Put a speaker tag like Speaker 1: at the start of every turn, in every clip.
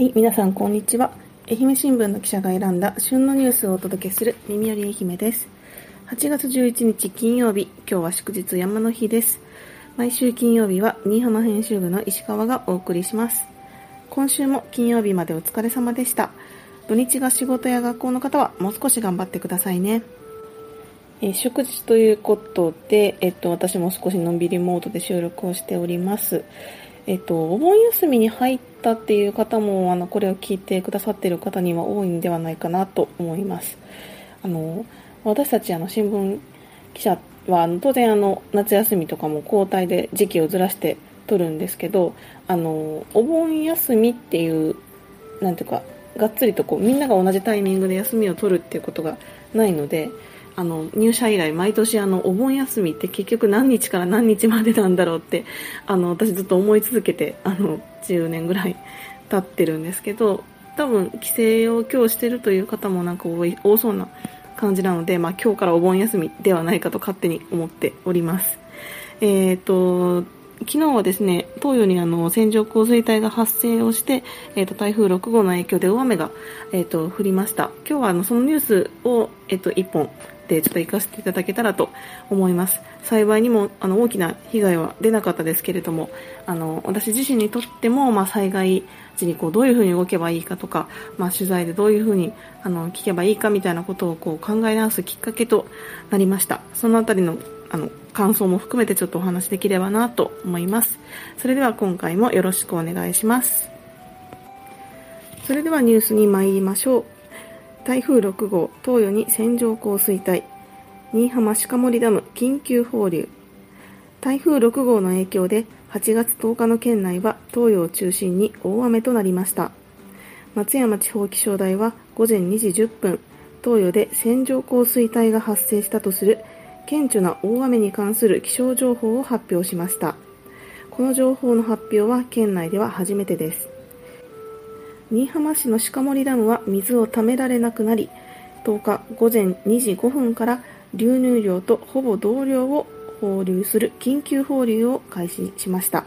Speaker 1: はい、皆さんこんにちは。愛媛新聞の記者が選んだ旬のニュースをお届けする耳より愛媛です。8月11日金曜日、今日は祝日山の日です。毎週金曜日は新居浜編集部の石川がお送りします。今週も金曜日までお疲れ様でした。土日が仕事や学校の方はもう少し頑張ってくださいね。え祝日ということで、えっと、私も少しのんびりモードで収録をしております。えっと、お盆休みに入ったっていう方も、あの、これを聞いてくださっている方には多いんではないかなと思います。あの、私たち、あの、新聞記者は、当然、あの、夏休みとかも交代で時期をずらして取るんですけど、あの、お盆休みっていう、なんていうか、がっつりとこう、みんなが同じタイミングで休みを取るっていうことがないので、あの入社以来毎年あのお盆休みって結局何日から何日までなんだろうってあの私ずっと思い続けてあの10年ぐらい経ってるんですけど多分帰省を今日してるという方もなんか多い多そうな感じなので、まあ、今日からお盆休みではないかと勝手に思っております。えっ、と昨日はですね、東洋にあの線状降水帯が発生をして、え、ー、と台風6号の影響で大雨が、え、ー、と降りました。今日はあのそのニュースを、えっ、と1本でちょっと活かせていただけたらと思います。幸いにもあの大きな被害は出なかったですけれども、あの私自身にとっても、まあ、災害時にこうどういうふうに動けばいいかとか、まあ、取材でどういうふうにあの聞けばいいかみたいなことをこう考え直すきっかけとなりました。そのあたりのあの感想も含めてちょっとお話できればなと思います。それでは今回もよろしくお願いします。それではニュースに参りましょう。台風6号、東予に線状降水帯。新居浜鹿森ダム緊急放流。台風6号の影響で8月10日の県内は東予を中心に大雨となりました。松山地方気象台は午前2時10分、東予で線状降水帯が発生したとする顕著な大雨に関する気象情報を発表しました。この情報の発表は県内では初めてです。新居浜市の鹿森ダムは水を貯められなくなり、10日午前2時5分から流入量とほぼ同量を放流する緊急放流を開始しました。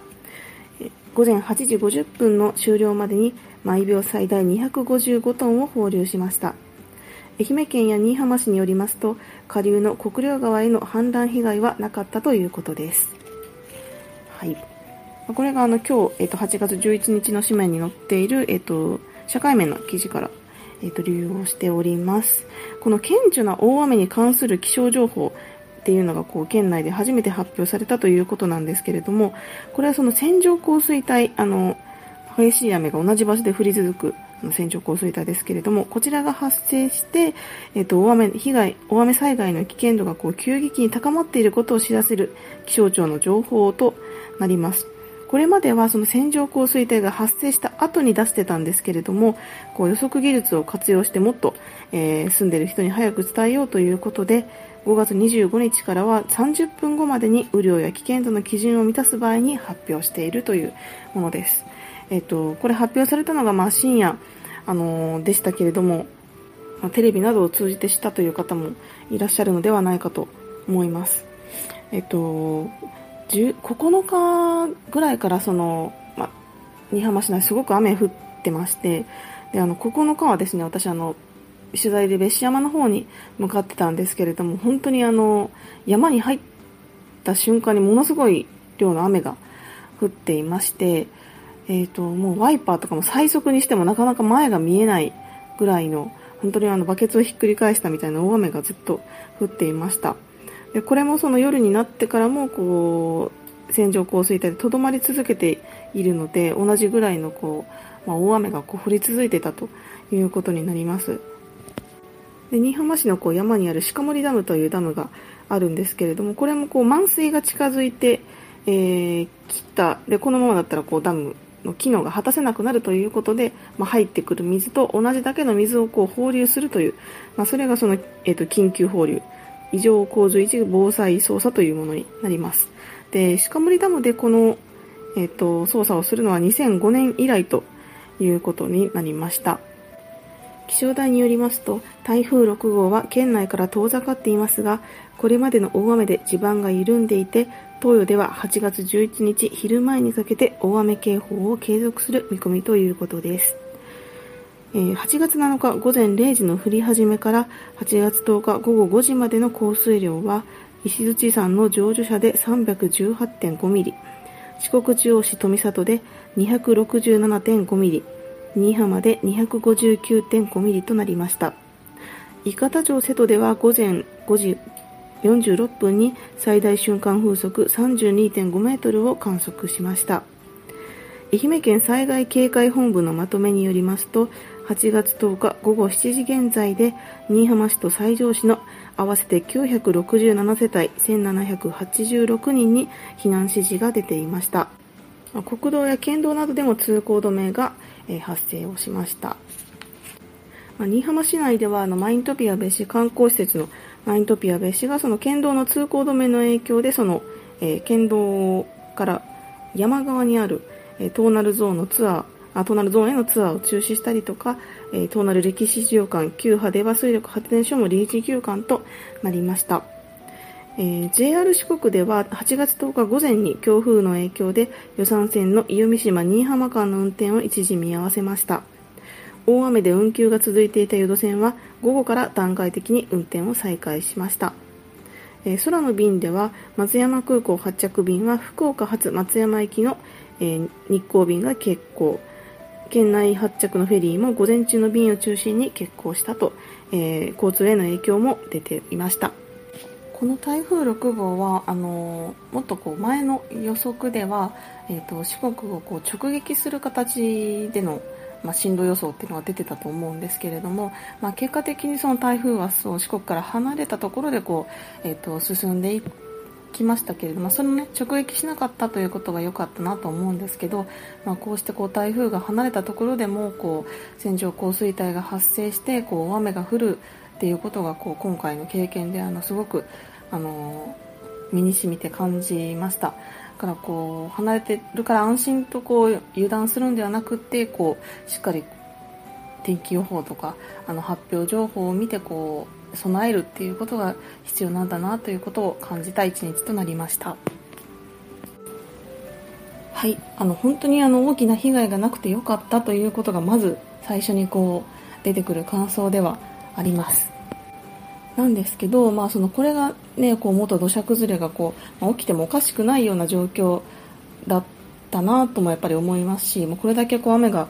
Speaker 1: 午前8時50分の終了までに毎秒最大255トンを放流しました。愛媛県や新居浜市によりますと、下流の国領川への氾濫被害はなかったということです。はい。これがあの今日、えっと、8月11日の紙面に載っている、えっと、社会面の記事から、えっと、流用しております。この顕著な大雨に関する気象情報っていうのがこう県内で初めて発表されたということなんですけれども、これはその線状降水帯、あの、激しい雨が同じ場所で降り続く線状降水帯ですけれども、こちらが発生して、えっと、大雨、被害、大雨災害の危険度がこう急激に高まっていることを知らせる気象庁の情報となります。これまではその線状降水帯が発生した後に出してたんですけれども、こう予測技術を活用してもっと、えー、住んでる人に早く伝えようということで、5月25日からは30分後までに雨量や危険度の基準を満たす場合に発表しているというものです。えっ、と、これ発表されたのがまあ深夜、あのー、でしたけれども、ま、テレビなどを通じて知ったという方もいらっしゃるのではないかと思います。えっ、と、9日ぐらいからその、ま、新居浜市内すごく雨降ってまして、で、あの、9日はですね、私あの、取材で別紙山の方に向かってたんですけれども、本当にあの、山に入った瞬間にものすごい量の雨が降っていまして、えっ、ー、と、もうワイパーとかも最速にしてもなかなか前が見えないぐらいの、本当にあのバケツをひっくり返したみたいな大雨がずっと降っていました。でこれもその夜になってからもこう線状降水帯でとどまり続けているので同じぐらいのこう、まあ、大雨がこう降り続いていたということになります。で新居浜市のこう山にある鹿森ダムというダムがあるんですけれどもこれもこう満水が近づいてき、えー、たでこのままだったらこうダムの機能が果たせなくなるということで、まあ、入ってくる水と同じだけの水をこう放流するという、まあ、それがその、えーと緊急放流異常洪水一防災操作というものになります。で、鹿森ダムでこの、えっ、と、操作をするのは2005年以来ということになりました。気象台によりますと、台風6号は県内から遠ざかっていますが、これまでの大雨で地盤が緩んでいて、東予では8月11日昼前にかけて大雨警報を継続する見込みということです。8月7日午前0時の降り始めから8月10日午後5時までの降水量は石槌山の常樹社で318.5ミリ四国中央市富里で267.5ミリ新居浜で259.5ミリとなりました。伊方町瀬戸では午前5時46分に最大瞬間風速32.5メートルを観測しました。愛媛県災害警戒本部のまとめによりますと8月10日午後7時現在で新居浜市と西条市の合わせて967世帯1786人に避難指示が出ていました。国道や県道などでも通行止めが発生をしました。新居浜市内ではあのマイントピア別紙観光施設のマイントピア別紙がその県道の通行止めの影響でその、え、県道から山側にある、えー、トーナルゾーンのツアートーナルゾーンへのツアーを中止したりとか、えー、トーナル歴史資料館旧波出羽水力発電所も臨時休館となりました。えー、JR 四国では8月10日午前に強風の影響で予算線の伊予三島新居浜間の運転を一時見合わせました。大雨で運休が続いていた淀線は午後から段階的に運転を再開しました。えー、空の便では松山空港発着便は福岡発松山行きの、えー、日光便が欠航。県内発着のフェリーも午前中の便を中心に欠航したと、えー、交通への影響も出ていました。この台風6号はあのもっとこう前の予測では、えーと、四国をこう直撃する形でのまあ、進路予想っていうのが出てたと思うんですけれども、まあ、結果的にその台風はそう四国から離れたところでこう、えー、と進んでいってきましたけれども、そのね、直撃しなかったということが良かったなと思うんですけど、まあ、こうしてこう台風が離れたところでもこう線状降水帯が発生してこう大雨が降るっていうことがこう今回の経験であのすごくあの身に染みて感じました。からこう離れてるから安心とこう油断するんではなくてこうしっかり天気予報とかあの発表情報を見てこう備えるっていうことが必要なんだなということを感じた一日となりました。はい。あの本当にあの大きな被害がなくてよかったということがまず最初にこう出てくる感想ではあります。なんですけど、まあ、そのこれが、ね、こう元土砂崩れがこう、まあ、起きてもおかしくないような状況だったなともやっぱり思いますしもうこれだけこう雨が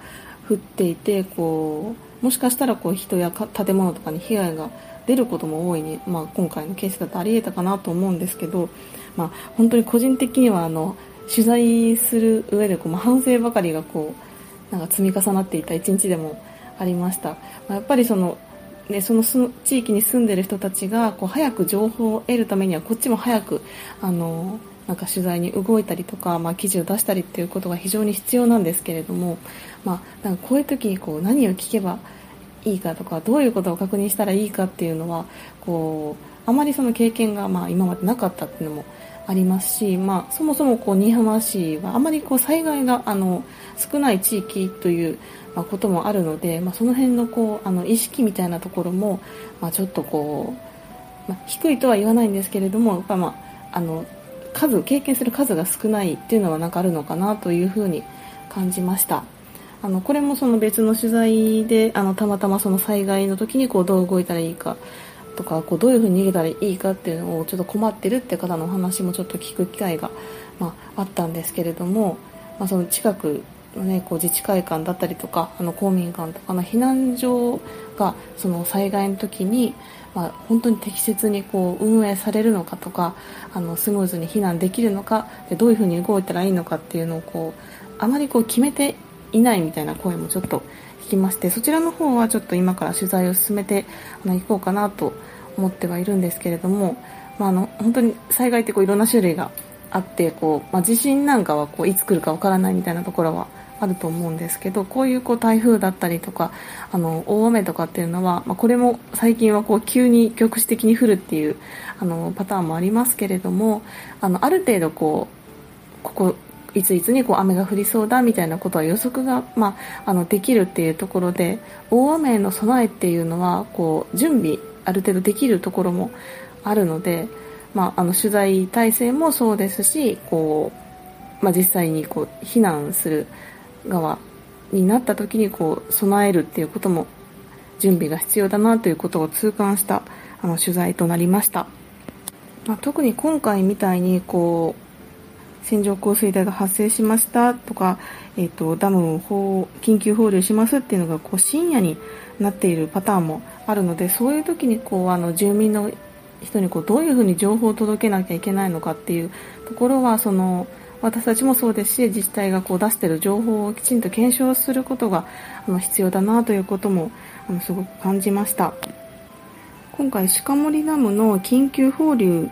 Speaker 1: 降っていてこうもしかしたらこう人や建物とかに被害が出ることも大いに、まあ、今回のケースだとあり得たかなと思うんですけど、まあ、本当に個人的にはあの取材する上でこう、まあ、反省ばかりがこうなんか積み重なっていた一日でもありました。まあ、やっぱりそのでその地域に住んでる人たちがこう早く情報を得るためにはこっちも早くあのなんか取材に動いたりとか、まあ、記事を出したりっていうことが非常に必要なんですけれども、まあ、なんかこういう時にこう何を聞けばいいかとかどういうことを確認したらいいかっていうのはこうあまりその経験がまあ今までなかったっていうのもありますし、まあ、そもそもこう新居浜市はあまりこう災害があの少ない地域というまこともあるので、まあ、その辺のこうあの意識みたいなところも、まあ、ちょっとこう、まあ、低いとは言わないんですけれどもやっぱ、まあ、あの数経験する数が少ないっていうのはなんかあるのかなというふうに感じました。あのこれもその別の取材であのたまたまその災害の時にこうどう動いたらいいかとかこうどういうふうに逃げたらいいかっていうのをちょっと困ってるって方のお話もちょっと聞く機会が、まあ、あったんですけれども、まあ、その近くのね、こう自治会館だったりとかあの公民館とかの避難所がその災害の時に、まあ、本当に適切にこう運営されるのかとかあのスムーズに避難できるのかでどういうふうに動いたらいいのかっていうのをこうあまりこう決めていないみたいな声もちょっと聞きましてそちらの方はちょっと今から取材を進めてあの行こうかなと思ってはいるんですけれども、まあ、あの本当に災害ってこういろんな種類があってこう、まあ、地震なんかはこういつ来るかわからないみたいなところはあると思うんですけどこういうこう台風だったりとかあの大雨とかっていうのは、まあ、これも最近はこう急に局地的に降るっていうあのパターンもありますけれどもあのある程度こうここいついつにこう雨が降りそうだみたいなことは予測が、まあ、あのできるっていうところで大雨への備えっていうのはこう準備ある程度できるところもあるので、まあ、あの取材体制もそうですしこう、まあ、実際にこう避難する側になった時にこう備えるっていうことも準備が必要だなということを痛感したあの取材となりました、まあ、特に今回みたいにこう線状降水帯が発生しましたとか、えーと、ダムを緊急放流しますっていうのがこう深夜になっているパターンもあるのでそういう時にこうあの住民の人にこうどういうふうに情報を届けなきゃいけないのかっていうところはその私たちもそうですし自治体がこう出している情報をきちんと検証することがあの必要だなということもあのすごく感じました。今回鹿森ダムの緊急放流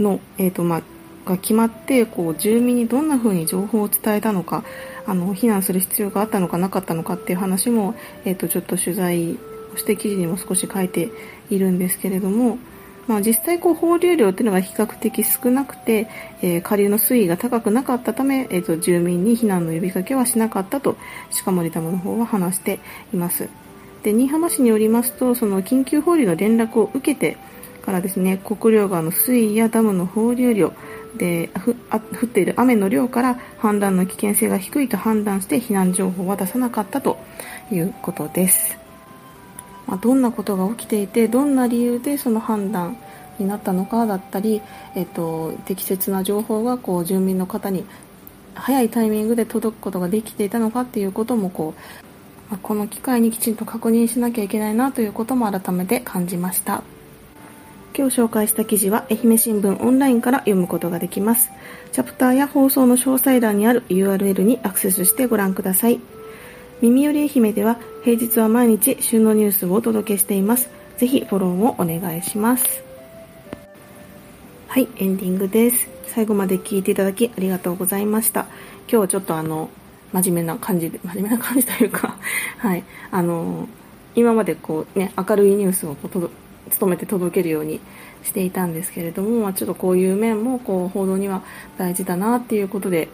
Speaker 1: の、えーとまあ、が決まってこう住民にどんなふうに情報を伝えたのかあの避難する必要があったのかなかったのかっていう話も、えーとちょっと取材をして記事にも少し書いているんですけれどもまあ、実際こう放流量というのが比較的少なくて、えー、下流の水位が高くなかったため、えーと、住民に避難の呼びかけはしなかったと鹿森ダムの方は話しています。で新居浜市によりますとその緊急放流の連絡を受けてからですね国領川の水位やダムの放流量で降っている雨の量から氾濫の危険性が低いと判断して避難情報は出さなかったということです。まあ、どんなことが起きていてどんな理由でその判断になったのかだったり、えっと、適切な情報がこう住民の方に早いタイミングで届くことができていたのかっていうこともこう、まあ、この機会にきちんと確認しなきゃいけないなということも改めて感じました。今日紹介した記事は愛媛新聞オンラインから読むことができますチャプターや放送の詳細欄にある URL にアクセスしてご覧ください耳より愛媛では平日は毎日旬のニュースをお届けしています。ぜひフォローもお願いします。はい、エンディングです。最後まで聞いていただきありがとうございました。今日はちょっとあの、真面目な感じで、真面目な感じというかはい、あの、今までこうね、明るいニュースを努めて届けるようにしていたんですけれども、まあ、ちょっとこういう面もこう報道には大事だなっていうことで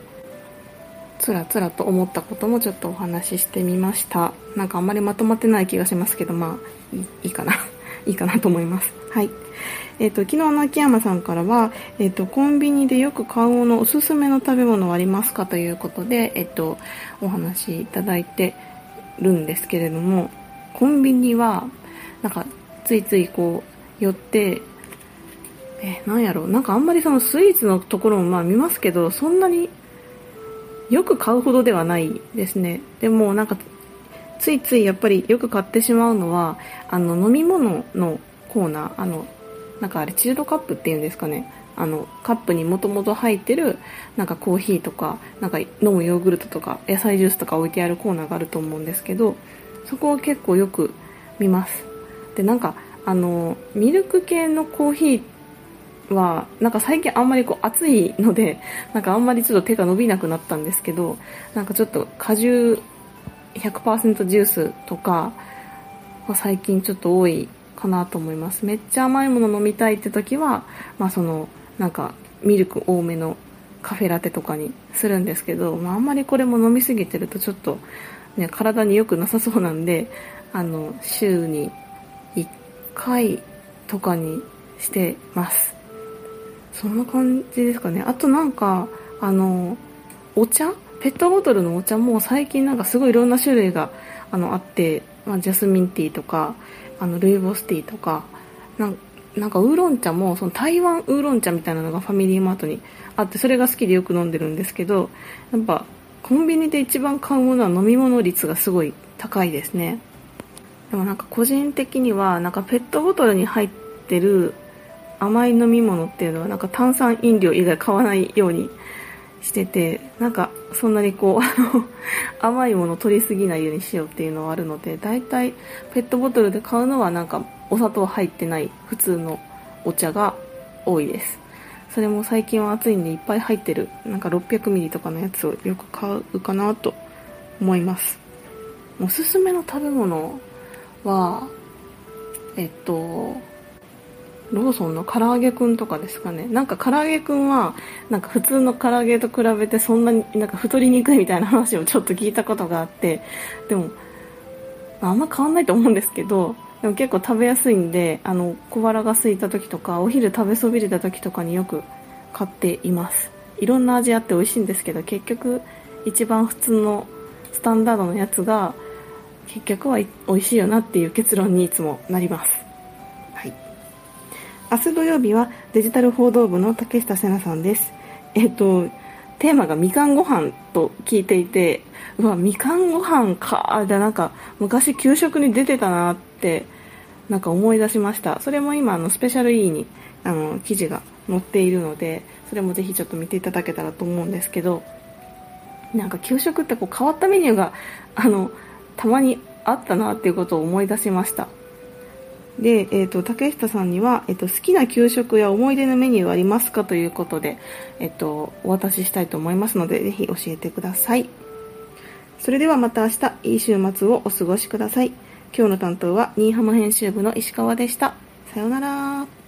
Speaker 1: つらつらと思ったこともちょっとお話ししてみました。なんかあんまりまとまってない気がしますけどまあいいかな。いいかなと思います。はい。えっ、ー、と昨日の秋山さんからは、えっ、ー、とコンビニでよく買うものおすすめの食べ物はありますかということで、えっ、ー、とお話しいただいてるんですけれどもコンビニはなんかついついこう寄ってえなんやろうなんかあんまりそのスイーツのところもまあ見ますけどそんなによく買うほどではないですね。でもなんか、ついついやっぱりよく買ってしまうのは、あの、飲み物のコーナー、あの、なんかあれ、チルドカップっていうんですかね。あの、カップにもともと入ってる、なんかコーヒーとか、なんか飲むヨーグルトとか、野菜ジュースとか置いてあるコーナーがあると思うんですけど、そこは結構よく見ます。で、なんか、あの、ミルク系のコーヒーは、なんか最近あんまりこう暑いので、なんかあんまりちょっと手が伸びなくなったんですけど、なんかちょっと果汁100%ジュースとかは最近ちょっと多いかなと思います。めっちゃ甘いもの飲みたいって時は、まあその、なんかミルク多めのカフェラテとかにするんですけど、まああんまりこれも飲みすぎてるとちょっとね、体に良くなさそうなんで、あの、週に1回とかにしてます。そんな感じですかね。あとなんか、あの、お茶？ペットボトルのお茶も最近なんかすごいいろんな種類があのあって、まあ、ジャスミンティーとか、あの、ルイボスティーとか、なんかウーロン茶もその台湾ウーロン茶みたいなのがファミリーマートにあってそれが好きでよく飲んでるんですけどやっぱコンビニで一番買うものは飲み物率がすごい高いですねでもなんか個人的にはなんかペットボトルに入ってる甘い飲み物っていうのはなんか炭酸飲料以外買わないようにしててなんかそんなにこうあの 甘いもの取りすぎないようにしようっていうのはあるので大体ペットボトルで買うのはなんかお砂糖入ってない普通のお茶が多いです。それも最近は暑いんでいっぱい入ってるなんか 600ml とかのやつをよく買うかなと思います。おすすめの食べ物はえっとローソンの唐揚げくんとかですかね。なんか唐揚げくんは、なんか普通の唐揚げと比べてそんなになんか太りにくいみたいな話をちょっと聞いたことがあって、でも、あんま変わんないと思うんですけど、でも結構食べやすいんで、あの、小腹が空いた時とか、お昼食べそびれた時とかによく買っています。いろんな味あって美味しいんですけど、結局一番普通のスタンダードのやつが結局は美味しいよなっていう結論にいつもなります。はい。明日土曜日はデジタル報道部の竹下瀬奈さんです。えっと、テーマがみかんご飯と聞いていて、うわ、みかんご飯か、でなんか昔給食に出てたなってなんか思い出しました。それも今あのスペシャル E にあの記事が載っているので、それもぜひちょっと見ていただけたらと思うんですけど、なんか給食ってこう変わったメニューがあのたまにあったなっていうことを思い出しました。で、えっ、ー、と、竹下さんには、えっ、ー、と、好きな給食や思い出のメニューはありますかということで、えっ、ー、と、お渡ししたいと思いますので、ぜひ教えてください。それではまた明日、いい週末をお過ごしください。今日の担当は、新居浜編集部の石川でした。さようなら。